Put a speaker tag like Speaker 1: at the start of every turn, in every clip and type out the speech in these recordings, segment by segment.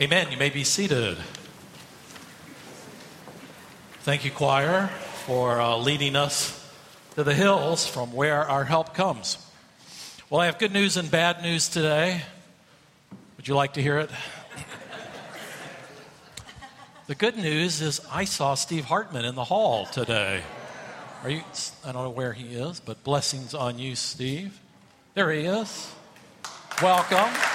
Speaker 1: Amen. You may be seated. Thank you, choir, for uh, leading us to the hills from where our help comes. Well, I have good news and bad news today. Would you like to hear it? the good news is I saw Steve Hartman in the hall today. Are you? I don't know where he is, but blessings on you, Steve. There he is. Welcome.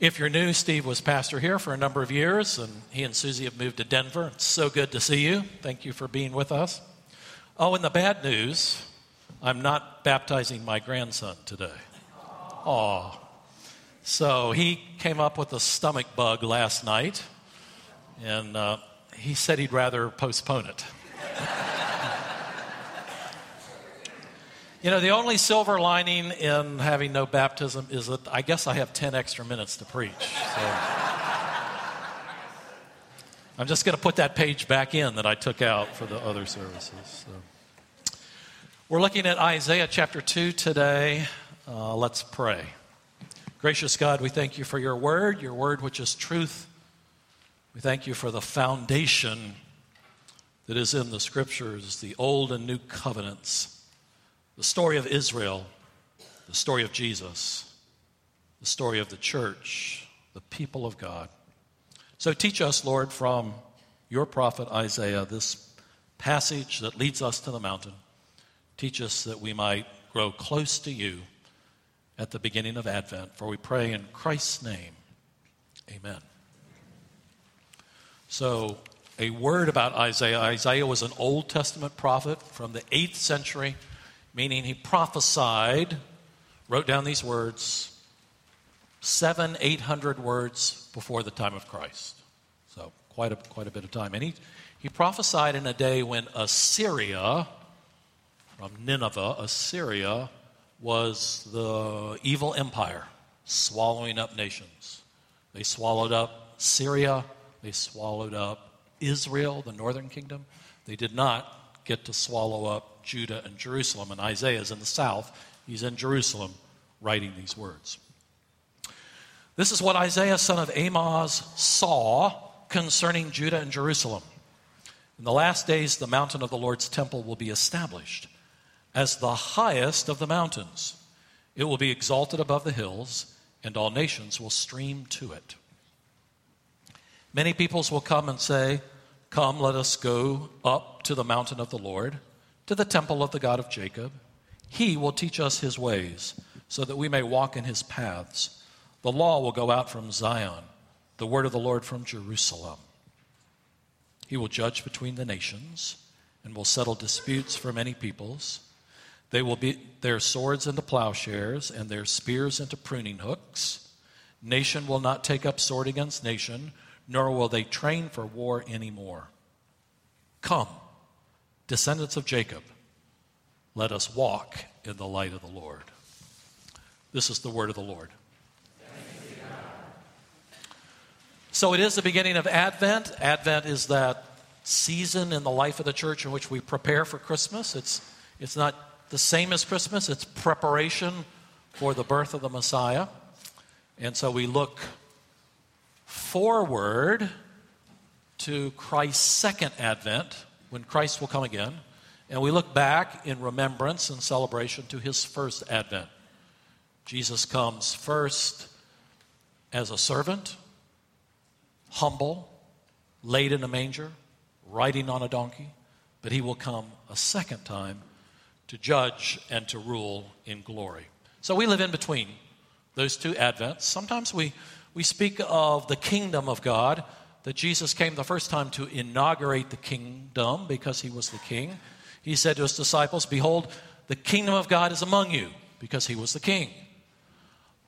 Speaker 1: If you're new, Steve was pastor here for a number of years, and he and Susie have moved to Denver. It's so good to see you. Thank you for being with us. Oh, and the bad news I'm not baptizing my grandson today. Oh. So he came up with a stomach bug last night, and uh, he said he'd rather postpone it. You know, the only silver lining in having no baptism is that I guess I have 10 extra minutes to preach. So. I'm just going to put that page back in that I took out for the other services. So. We're looking at Isaiah chapter 2 today. Uh, let's pray. Gracious God, we thank you for your word, your word which is truth. We thank you for the foundation that is in the scriptures, the old and new covenants the story of Israel, the story of Jesus, the story of the church, the people of God. So teach us, Lord, from your prophet Isaiah, this passage that leads us to the mountain. Teach us that we might grow close to you at the beginning of Advent. For we pray in Christ's name. Amen. So, a word about Isaiah. Isaiah was an Old Testament prophet from the 8th century meaning he prophesied, wrote down these words, seven, eight hundred words before the time of Christ. So quite a, quite a bit of time. And he, he prophesied in a day when Assyria, from Nineveh, Assyria, was the evil empire swallowing up nations. They swallowed up Syria, they swallowed up Israel, the northern kingdom. They did not get to swallow up Judah and Jerusalem. And Isaiah is in the south, he's in Jerusalem writing these words. This is what Isaiah, son of Amoz, saw concerning Judah and Jerusalem. In the last days, the mountain of the Lord's temple will be established as the highest of the mountains. It will be exalted above the hills, and all nations will stream to it. Many peoples will come and say, Come, let us go up to the mountain of the Lord, to the temple of the God of Jacob. He will teach us his ways, so that we may walk in his paths. The law will go out from Zion, the word of the Lord from Jerusalem. He will judge between the nations and will settle disputes for many peoples. They will beat their swords into plowshares and their spears into pruning hooks. Nation will not take up sword against nation nor will they train for war anymore. Come, descendants of Jacob, let us walk in the light of the Lord. This is the word of the Lord. So it is the beginning of Advent. Advent is that season in the life of the church in which we prepare for Christmas. It's, it's not the same as Christmas, it's preparation for the birth of the Messiah. And so we look forward to Christ's second advent, when Christ will come again, and we look back in remembrance and celebration to his first advent. Jesus comes first as a servant, humble, laid in a manger, riding on a donkey, but he will come a second time to judge and to rule in glory. So we live in between those two advents. Sometimes we we speak of the kingdom of God, that Jesus came the first time to inaugurate the kingdom because he was the king. He said to his disciples, Behold, the kingdom of God is among you because he was the king.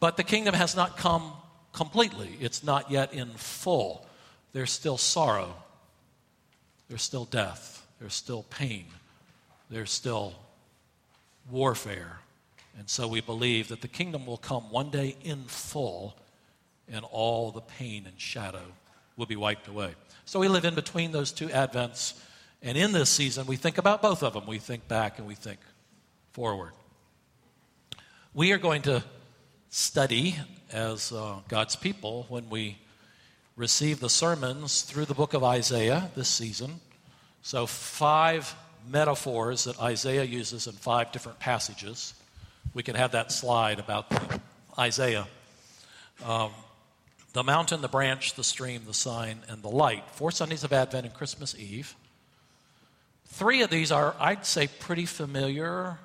Speaker 1: But the kingdom has not come completely, it's not yet in full. There's still sorrow, there's still death, there's still pain, there's still warfare. And so we believe that the kingdom will come one day in full and all the pain and shadow will be wiped away. So we live in between those two Advents, And in this season, we think about both of them. We think back and we think forward. We are going to study as uh, God's people when we receive the sermons through the book of Isaiah this season. So, five metaphors that Isaiah uses in five different passages. We can have that slide about Isaiah. Um, the mountain, the branch, the stream, the sign, and the light. Four Sundays of Advent and Christmas Eve. Three of these are, I'd say, pretty familiar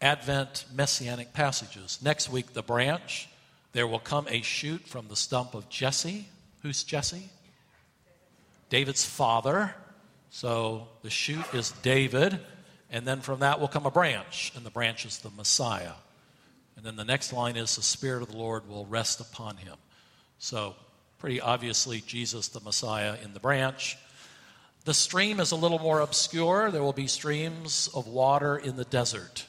Speaker 1: Advent messianic passages. Next week, the branch. There will come a shoot from the stump of Jesse. Who's Jesse? David's father. So the shoot is David, and then from that will come a branch, and the branch is the Messiah. And then the next line is the Spirit of the Lord will rest upon him. So, pretty obviously, Jesus the Messiah in the branch. The stream is a little more obscure. There will be streams of water in the desert.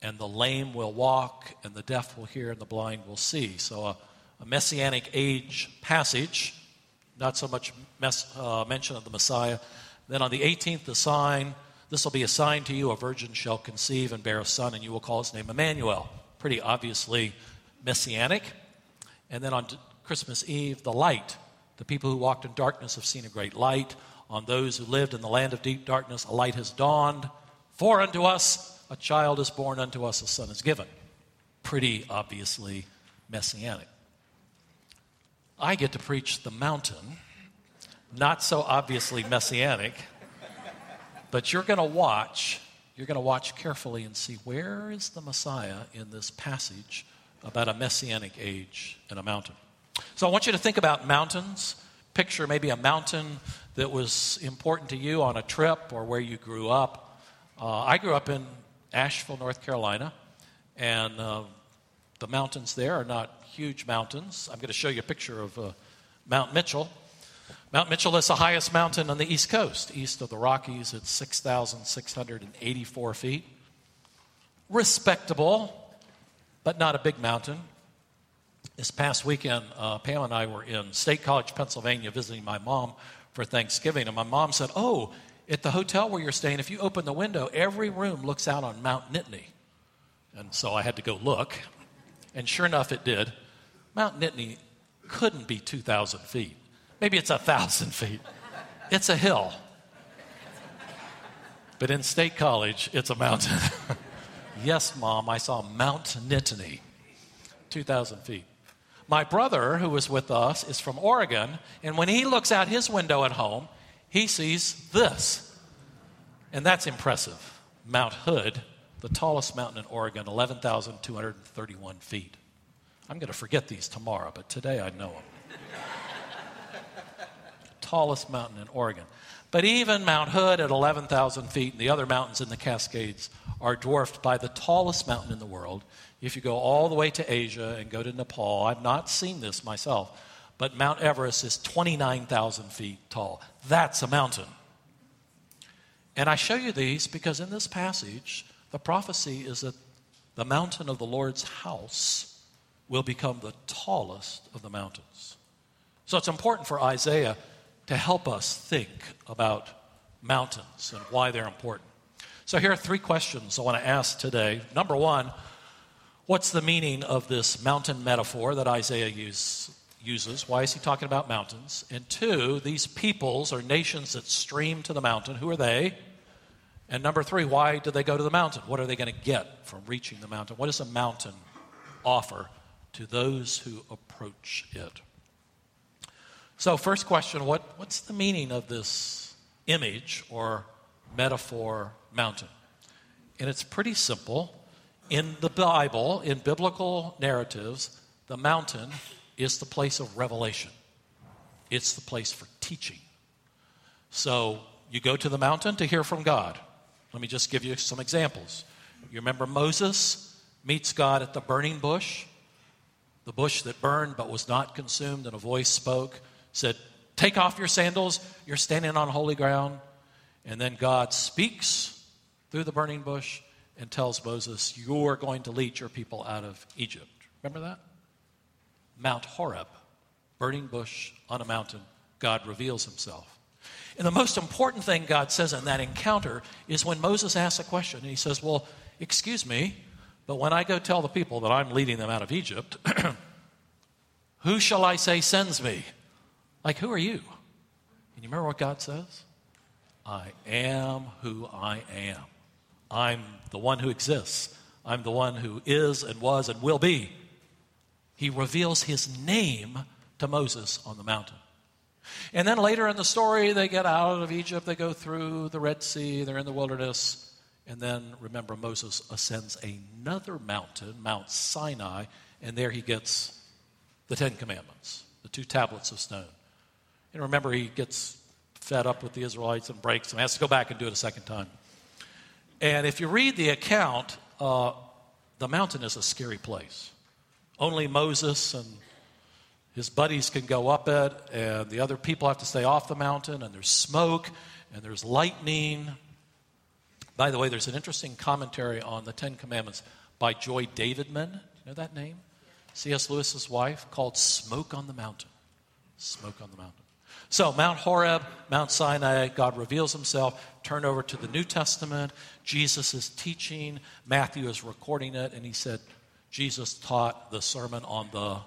Speaker 1: And the lame will walk, and the deaf will hear, and the blind will see. So, a, a messianic age passage, not so much uh, mention of the Messiah. Then on the 18th, the sign this will be a sign to you a virgin shall conceive and bear a son, and you will call his name Emmanuel. Pretty obviously messianic. And then on Christmas Eve, the light. The people who walked in darkness have seen a great light. On those who lived in the land of deep darkness, a light has dawned. For unto us a child is born, unto us a son is given. Pretty obviously messianic. I get to preach the mountain, not so obviously messianic, but you're going to watch, you're going to watch carefully and see where is the Messiah in this passage about a messianic age and a mountain. So I want you to think about mountains. Picture maybe a mountain that was important to you on a trip or where you grew up. Uh, I grew up in Asheville, North Carolina, and uh, the mountains there are not huge mountains. I'm going to show you a picture of uh, Mount Mitchell. Mount Mitchell is the highest mountain on the East Coast, east of the Rockies. It's 6,684 feet. Respectable, but not a big mountain. This past weekend, uh, Pam and I were in State College, Pennsylvania, visiting my mom for Thanksgiving. And my mom said, Oh, at the hotel where you're staying, if you open the window, every room looks out on Mount Nittany. And so I had to go look. And sure enough, it did. Mount Nittany couldn't be 2,000 feet. Maybe it's 1,000 feet. It's a hill. But in State College, it's a mountain. yes, Mom, I saw Mount Nittany, 2,000 feet. My brother, who was with us, is from Oregon, and when he looks out his window at home, he sees this. And that's impressive. Mount Hood, the tallest mountain in Oregon, 11,231 feet. I'm going to forget these tomorrow, but today I know them. tallest mountain in Oregon. But even Mount Hood at 11,000 feet and the other mountains in the Cascades are dwarfed by the tallest mountain in the world, if you go all the way to Asia and go to Nepal, I've not seen this myself, but Mount Everest is 29,000 feet tall. That's a mountain. And I show you these because in this passage, the prophecy is that the mountain of the Lord's house will become the tallest of the mountains. So it's important for Isaiah to help us think about mountains and why they're important. So here are three questions I want to ask today. Number one, What's the meaning of this mountain metaphor that Isaiah use, uses? Why is he talking about mountains? And two, these peoples or nations that stream to the mountain, who are they? And number three, why do they go to the mountain? What are they going to get from reaching the mountain? What does a mountain offer to those who approach it? So, first question what, what's the meaning of this image or metaphor mountain? And it's pretty simple. In the Bible, in biblical narratives, the mountain is the place of revelation, it's the place for teaching. So you go to the mountain to hear from God. Let me just give you some examples. You remember Moses meets God at the burning bush, the bush that burned but was not consumed, and a voice spoke, said, Take off your sandals, you're standing on holy ground. And then God speaks through the burning bush and tells Moses, You're going to lead your people out of Egypt. Remember that? Mount Horeb, burning bush on a mountain, God reveals himself. And the most important thing God says in that encounter is when Moses asks a question, and he says, Well, excuse me, but when I go tell the people that I'm leading them out of Egypt, who shall I say sends me? Like, who are you? And you remember what God says? I am who I am. I'm the one who exists. I'm the one who is and was and will be. He reveals his name to Moses on the mountain. And then later in the story, they get out of Egypt, they go through the Red Sea, they're in the wilderness. And then remember, Moses ascends another mountain, Mount Sinai, and there he gets the Ten Commandments, the two tablets of stone. And remember, he gets fed up with the Israelites and breaks them, has to go back and do it a second time. And if you read the account, uh, the mountain is a scary place. Only Moses and his buddies can go up it, and the other people have to stay off the mountain, and there's smoke, and there's lightning. By the way, there's an interesting commentary on the Ten Commandments by Joy Davidman. You know that name? C.S. Lewis's wife, called Smoke on the Mountain. Smoke on the Mountain. So, Mount Horeb, Mount Sinai, God reveals himself. Turn over to the New Testament. Jesus is teaching. Matthew is recording it, and he said, Jesus taught the Sermon on the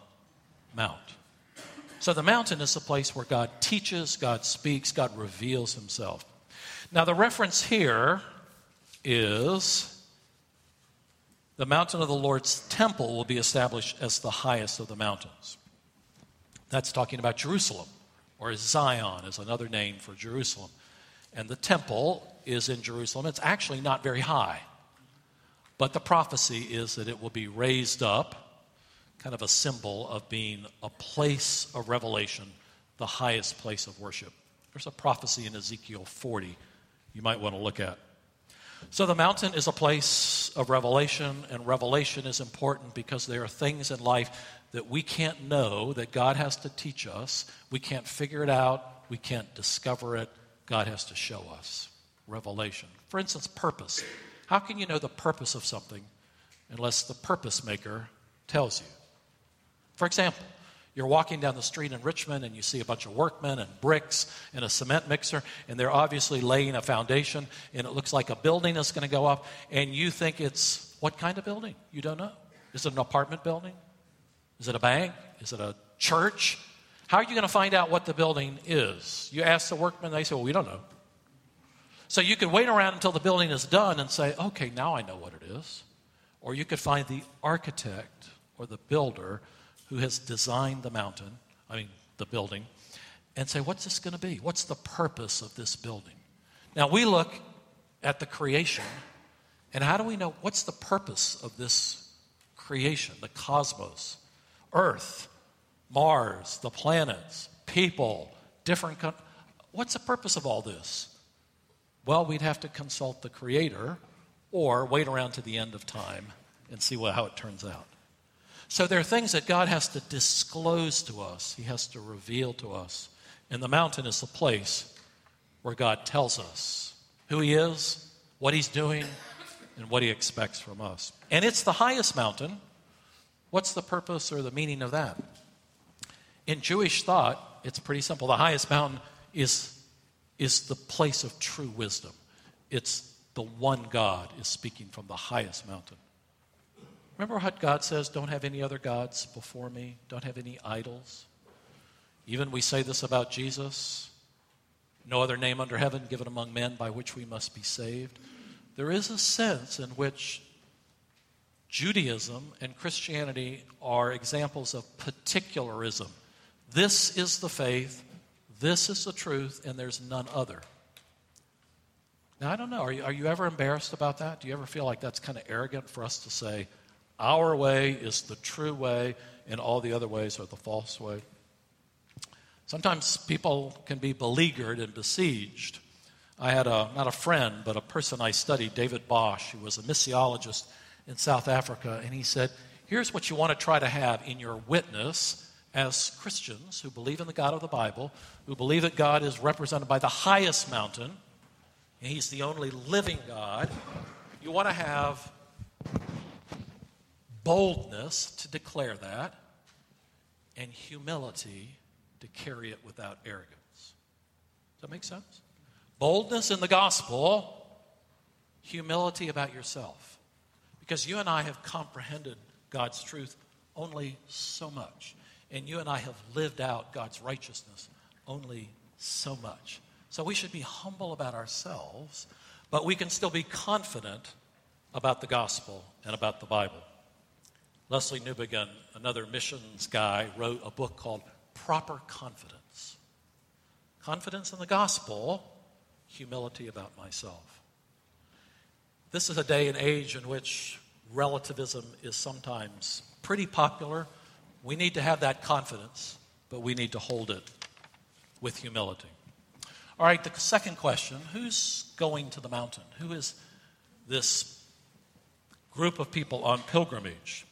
Speaker 1: Mount. So the mountain is a place where God teaches, God speaks, God reveals himself. Now, the reference here is the mountain of the Lord's temple will be established as the highest of the mountains. That's talking about Jerusalem, or Zion is another name for Jerusalem. And the temple is in Jerusalem. It's actually not very high, but the prophecy is that it will be raised up kind of a symbol of being a place of revelation, the highest place of worship. There's a prophecy in Ezekiel 40 you might want to look at. So, the mountain is a place of revelation, and revelation is important because there are things in life that we can't know, that God has to teach us. We can't figure it out, we can't discover it. God has to show us. Revelation. For instance, purpose. How can you know the purpose of something unless the purpose maker tells you? For example, you're walking down the street in Richmond and you see a bunch of workmen and bricks and a cement mixer, and they're obviously laying a foundation, and it looks like a building is going to go up, and you think it's what kind of building? You don't know. Is it an apartment building? Is it a bank? Is it a church? How are you going to find out what the building is? You ask the workmen, they say, Well, we don't know. So you could wait around until the building is done and say, Okay, now I know what it is. Or you could find the architect or the builder who has designed the mountain, I mean, the building, and say, what's this going to be? What's the purpose of this building? Now, we look at the creation, and how do we know what's the purpose of this creation, the cosmos, Earth, Mars, the planets, people, different. What's the purpose of all this? Well, we'd have to consult the Creator or wait around to the end of time and see what, how it turns out. So there are things that God has to disclose to us, He has to reveal to us. And the mountain is the place where God tells us who He is, what He's doing, and what He expects from us. And it's the highest mountain. What's the purpose or the meaning of that? In Jewish thought, it's pretty simple. The highest mountain is, is the place of true wisdom. It's the one God is speaking from the highest mountain. Remember what God says don't have any other gods before me, don't have any idols. Even we say this about Jesus no other name under heaven given among men by which we must be saved. There is a sense in which Judaism and Christianity are examples of particularism. This is the faith, this is the truth, and there's none other. Now, I don't know. Are you, are you ever embarrassed about that? Do you ever feel like that's kind of arrogant for us to say, our way is the true way, and all the other ways are the false way. Sometimes people can be beleaguered and besieged. I had a, not a friend, but a person I studied, David Bosch, who was a missiologist in South Africa, and he said, Here's what you want to try to have in your witness as Christians who believe in the God of the Bible, who believe that God is represented by the highest mountain, and He's the only living God. You want to have boldness to declare that, and humility to carry it without arrogance. Does that make sense? Boldness in the gospel, humility about yourself. Because you and I have comprehended God's truth only so much. And you and I have lived out God's righteousness only so much. So we should be humble about ourselves, but we can still be confident about the gospel and about the Bible. Lesslie Newbigin, another missions guy, wrote a book called Proper Confidence. Confidence in the gospel, humility about myself. This is a day and age in which relativism is sometimes pretty popular. We need to have that confidence, but we need to hold it with humility. All right, the second question who's going to the mountain? Who is this group of people on pilgrimage?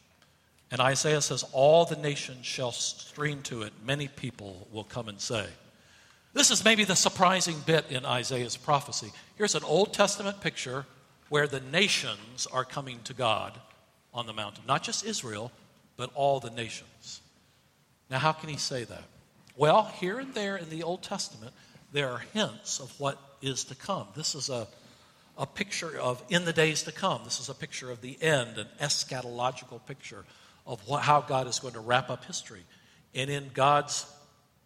Speaker 1: And Isaiah says, All the nations shall stream to it. Many people will come and say. This is maybe the surprising bit in Isaiah's prophecy. Here's an Old Testament picture where the nations are coming to God on the mountain. Not just Israel, but all the nations. Now, how can he say that? Well, here and there in the Old Testament, there are hints of what is to come. This is a, a picture of in the days to come. This is a picture of the end, an eschatological picture of what, how God is going to wrap up history. And in God's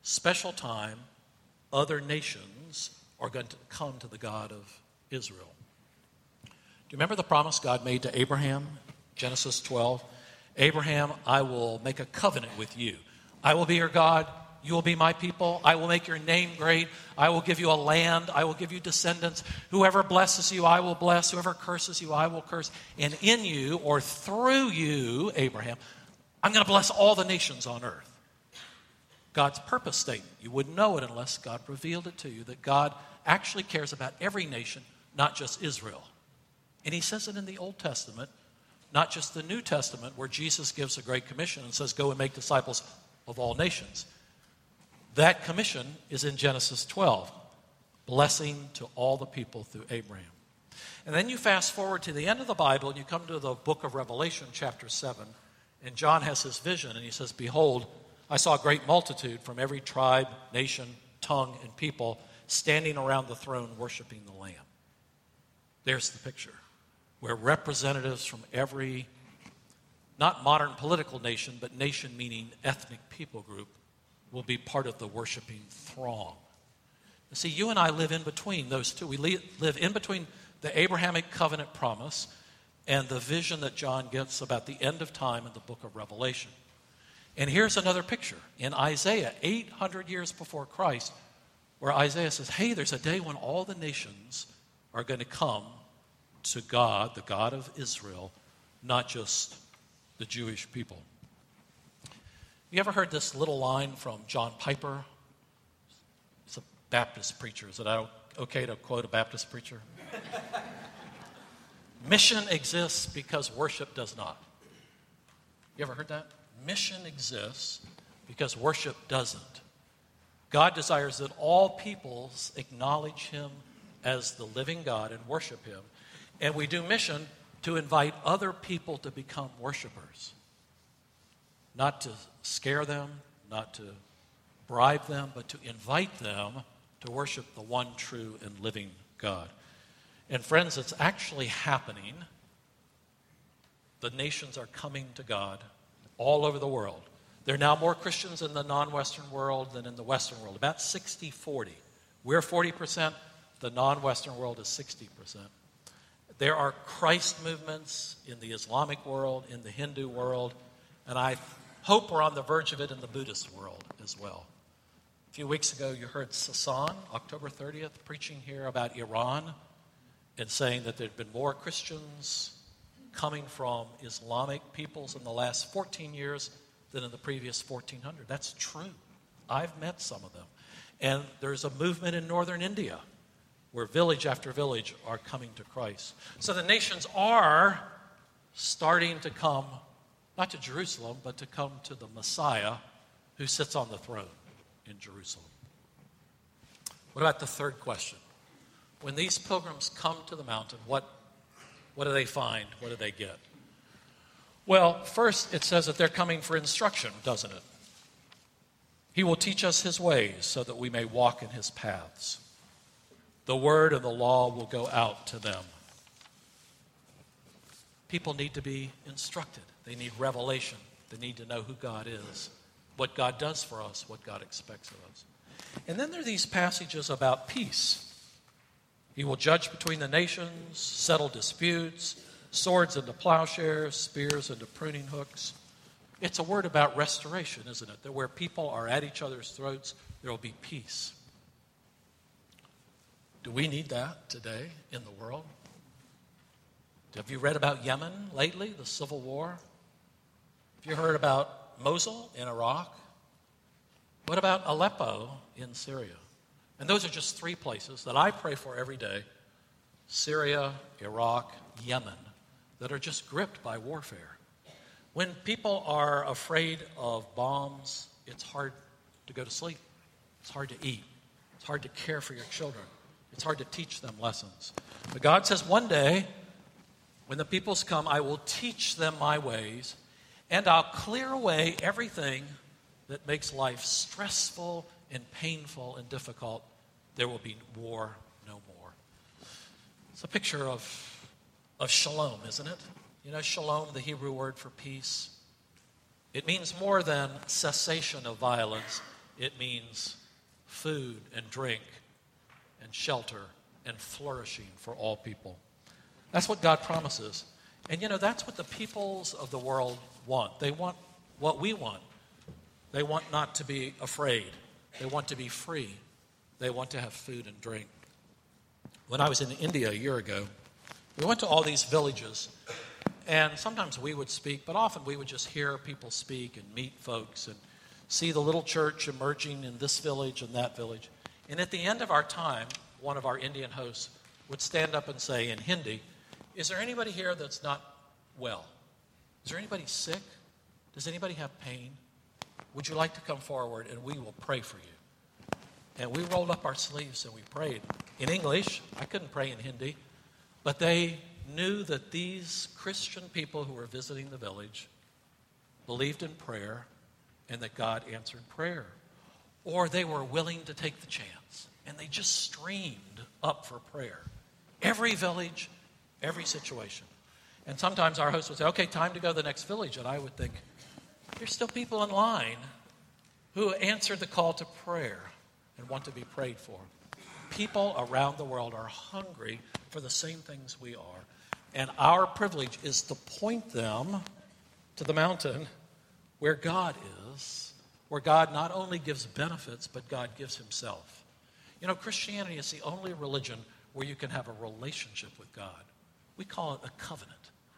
Speaker 1: special time, other nations are going to come to the God of Israel. Do you remember the promise God made to Abraham? Genesis 12. Abraham, I will make a covenant with you. I will be your God. You will be my people. I will make your name great. I will give you a land. I will give you descendants. Whoever blesses you, I will bless. Whoever curses you, I will curse. And in you, or through you, Abraham, I'm going to bless all the nations on earth. God's purpose statement. You wouldn't know it unless God revealed it to you that God actually cares about every nation, not just Israel. And he says it in the Old Testament, not just the New Testament, where Jesus gives a great commission and says, Go and make disciples of all nations. That commission is in Genesis 12 blessing to all the people through Abraham. And then you fast forward to the end of the Bible and you come to the book of Revelation, chapter 7, and John has his vision and he says, Behold, I saw a great multitude from every tribe, nation, tongue, and people standing around the throne worshiping the Lamb. There's the picture where representatives from every, not modern political nation, but nation meaning ethnic people group, will be part of the worshiping throng. See, you and I live in between those two. We live in between the Abrahamic covenant promise and the vision that John gets about the end of time in the book of Revelation. And here's another picture in Isaiah, 800 years before Christ, where Isaiah says, Hey, there's a day when all the nations are going to come to God, the God of Israel, not just the Jewish people. You ever heard this little line from John Piper? It's a Baptist preacher. Is it okay to quote a Baptist preacher? Mission exists because worship does not. You ever heard that? Mission exists because worship doesn't. God desires that all peoples acknowledge Him as the living God and worship Him. And we do mission to invite other people to become worshipers not to scare them, not to bribe them, but to invite them to worship the one true and living God. And friends, it's actually happening. The nations are coming to God all over the world. There are now more Christians in the non Western world than in the Western world, about 60 40. We're 40%, the non Western world is 60%. There are Christ movements in the Islamic world, in the Hindu world, and I hope we're on the verge of it in the Buddhist world as well. A few weeks ago, you heard Sasan, October 30th, preaching here about Iran and saying that there had been more Christians coming from Islamic peoples in the last 14 years than in the previous 1400. That's true. I've met some of them. And there's a movement in northern India where village after village are coming to Christ. So the nations are starting to come not to Jerusalem, but to come to the Messiah who sits on the throne in Jerusalem. What about the third question? When these pilgrims come to the mountain, what, what do they find? What do they get? Well, first, it says that they're coming for instruction, doesn't it? He will teach us his ways so that we may walk in his paths. The word and the law will go out to them. People need to be instructed, they need revelation, they need to know who God is, what God does for us, what God expects of us. And then there are these passages about peace. He will judge between the nations, settle disputes, swords into plowshares, spears into pruning hooks. It's a word about restoration, isn't it? That where people are at each other's throats, there will be peace. Do we need that today in the world? Have you read about Yemen lately, the civil war? Have you heard about Mosul in Iraq? What about Aleppo in Syria? And those are just three places that I pray for every day Syria, Iraq, Yemen, that are just gripped by warfare. When people are afraid of bombs, it's hard to go to sleep, it's hard to eat, it's hard to care for your children, it's hard to teach them lessons. But God says, one day, when the peoples come, I will teach them my ways, and I'll clear away everything that makes life stressful and painful and difficult. There will be war no more. It's a picture of, of shalom, isn't it? You know, shalom, the Hebrew word for peace. It means more than cessation of violence, it means food and drink shelter and flourishing for all people. That's what God promises. And you know, that's what the peoples of the world want. They want what we want. They want not to be afraid, they want to be free, they want to have food and drink. When I was in India a year ago, we went to all these villages, and sometimes we would speak, but often we would just hear people speak and meet folks and see the little church emerging in this village and that village. And at the end of our time, one of our Indian hosts would stand up and say in Hindi, is there anybody here that's not well? Is there anybody sick? Does anybody have pain? Would you like to come forward and we will pray for you? And we rolled up our sleeves and we prayed in English. I couldn't pray in Hindi, but they knew that these Christian people who were visiting the village believed in prayer and that God answered prayer. Or they were willing to take the chance and they just streamed up for prayer. Every village, every situation. And sometimes our host would say, okay, time to go to the next village. And I would think, there's still people in line who answered the call to prayer and want to be prayed for. People around the world are hungry for the same things we are. And our privilege is to point them to the mountain where God is, where God not only gives benefits, but God gives Himself. You know, Christianity is the only religion where you can have a relationship with God. We call it a covenant.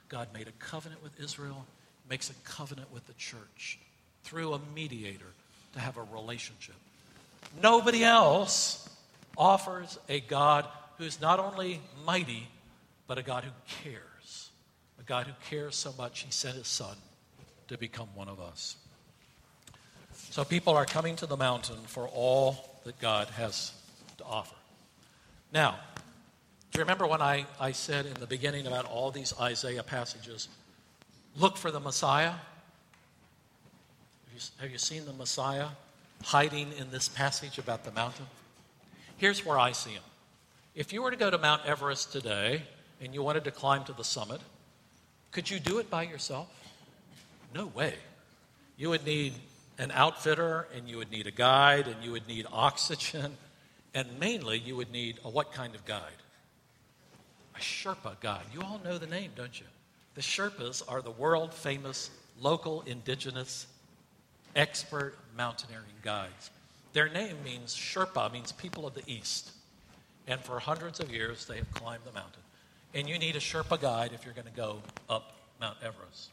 Speaker 1: God made a covenant with Israel, makes a covenant with the church through a mediator to have a relationship. Nobody else offers a God who's not only mighty, but a God who cares. A God who cares so much, he sent his son to become one of us. So people are coming to the mountain for all that God has to offer. Now, do you remember when I, I said in the beginning about all these Isaiah passages, look for the Messiah? Have you, have you seen the Messiah hiding in this passage about the mountain? Here's where I see him. If you were to go to Mount Everest today and you wanted to climb to the summit, could you do it by yourself? No way. You would need an outfitter and you would need a guide and you would need oxygen and mainly you would need a what kind of guide? a Sherpa guide. You all know the name, don't you? The Sherpas are the world famous local indigenous expert mountaineering guides. Their name means Sherpa, means people of the East. And for hundreds of years, they have climbed the mountain. And you need a Sherpa guide if you're going to go up Mount Everest.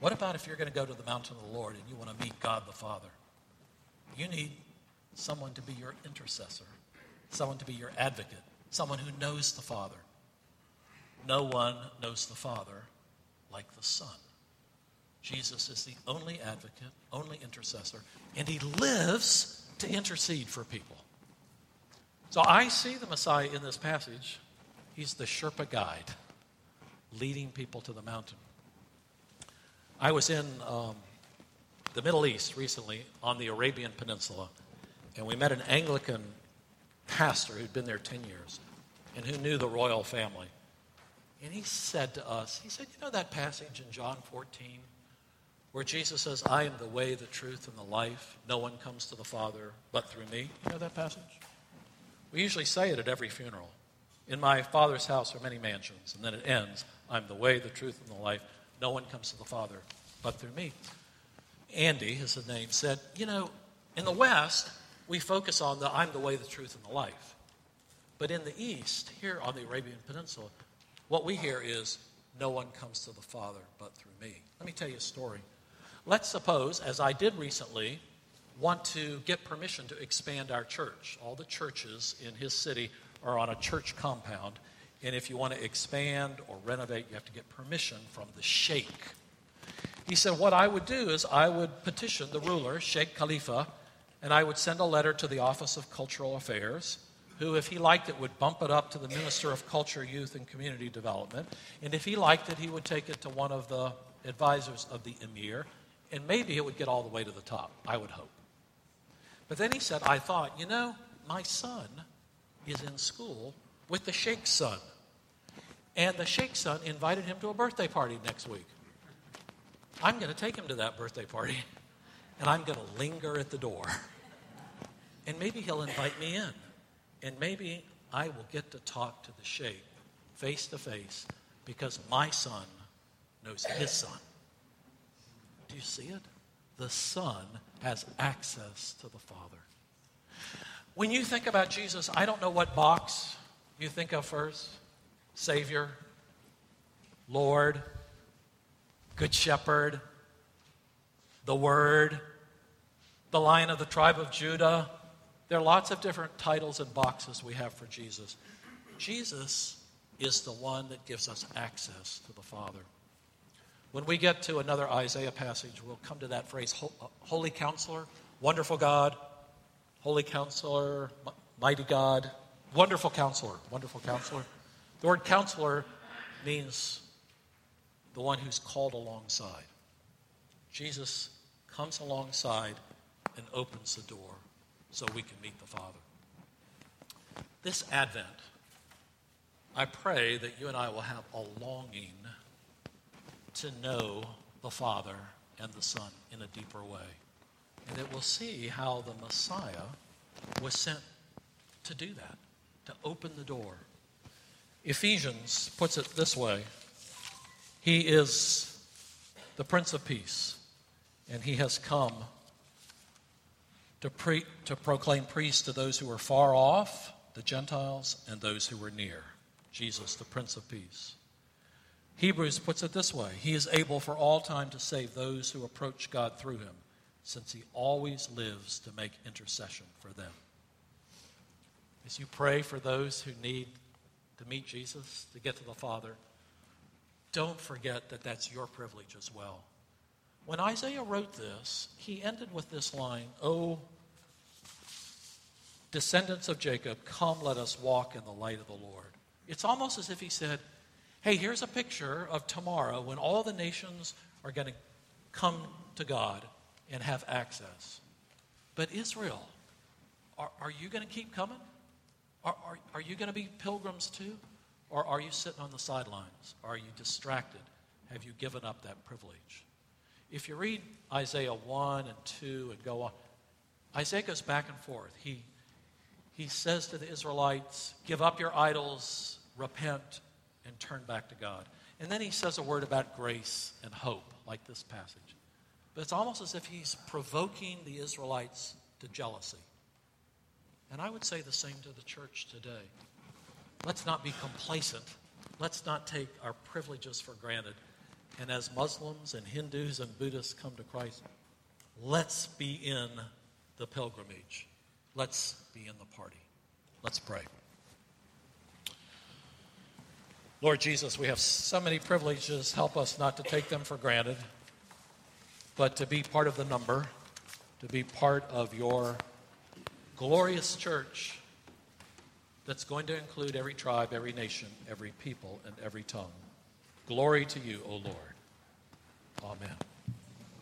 Speaker 1: What about if you're going to go to the mountain of the Lord and you want to meet God the Father? You need someone to be your intercessor, someone to be your advocate, someone who knows the Father. No one knows the Father like the Son. Jesus is the only advocate, only intercessor, and he lives to intercede for people. So I see the Messiah in this passage. He's the Sherpa guide, leading people to the mountain. I was in um, the Middle East recently on the Arabian Peninsula, and we met an Anglican pastor who'd been there 10 years and who knew the royal family. And he said to us, he said, You know that passage in John 14 where Jesus says, I am the way, the truth, and the life. No one comes to the Father but through me. You know that passage? We usually say it at every funeral. In my Father's house are many mansions. And then it ends, I'm the way, the truth, and the life. No one comes to the Father but through me. Andy, is his name, said, You know, in the West, we focus on the I'm the way, the truth, and the life. But in the East, here on the Arabian Peninsula, what we hear is, No one comes to the Father but through me. Let me tell you a story. Let's suppose, as I did recently, want to get permission to expand our church. All the churches in his city are on a church compound, and if you want to expand or renovate, you have to get permission from the sheikh. He said, What I would do is I would petition the ruler, Sheikh Khalifa, and I would send a letter to the Office of Cultural Affairs, who, if he liked it, would bump it up to the Minister of Culture, Youth, and Community Development. And if he liked it, he would take it to one of the advisors of the emir, and maybe it would get all the way to the top, I would hope. But then he said, I thought, you know, my son is in school with the sheikh's son. And the sheikh's son invited him to a birthday party next week. I'm going to take him to that birthday party, and I'm going to linger at the door. And maybe he'll invite me in. And maybe I will get to talk to the sheikh face to face because my son knows his son. Do you see it? The Son has access to the Father. When you think about Jesus, I don't know what box you think of first Savior, Lord, Good Shepherd, the Word, the Lion of the tribe of Judah. There are lots of different titles and boxes we have for Jesus. Jesus is the one that gives us access to the Father. When we get to another Isaiah passage, we'll come to that phrase Holy Counselor, Wonderful God, Holy Counselor, Mighty God, Wonderful Counselor, Wonderful Counselor. The word counselor means the one who's called alongside. Jesus comes alongside and opens the door so we can meet the Father. This Advent, I pray that you and I will have a longing to know the Father and the Son in a deeper way. And that we'll see how the Messiah was sent to do that, to open the door. Ephesians puts it this way He is the Prince of Peace, and He has come to, pre- to proclaim peace to those who are far off, the Gentiles, and those who are near. Jesus, the Prince of Peace. Hebrews puts it this way He is able for all time to save those who approach God through him, since he always lives to make intercession for them. As you pray for those who need to meet Jesus, to get to the Father, don't forget that that's your privilege as well. When Isaiah wrote this, he ended with this line Oh, descendants of Jacob, come, let us walk in the light of the Lord. It's almost as if he said, Hey, here's a picture of tomorrow when all the nations are going to come to God and have access. But Israel, are, are you going to keep coming? Are, are, are you going to be pilgrims too? Or are you sitting on the sidelines? Are you distracted? Have you given up that privilege? If you read Isaiah 1 and 2 and go on, Isaiah goes back and forth. He, he says to the Israelites, Give up your idols, repent, and turn back to God. And then he says a word about grace and hope, like this passage. But it's almost as if he's provoking the Israelites to jealousy. And I would say the same to the church today. Let's not be complacent. Let's not take our privileges for granted. And as Muslims and Hindus and Buddhists come to Christ, let's be in the pilgrimage. Let's be in the party. Let's pray. Lord Jesus, we have so many privileges. Help us not to take them for granted, but to be part of the number, to be part of your glorious church that's going to include every tribe, every nation, every people, and every tongue. Glory to you, O Lord. Amen.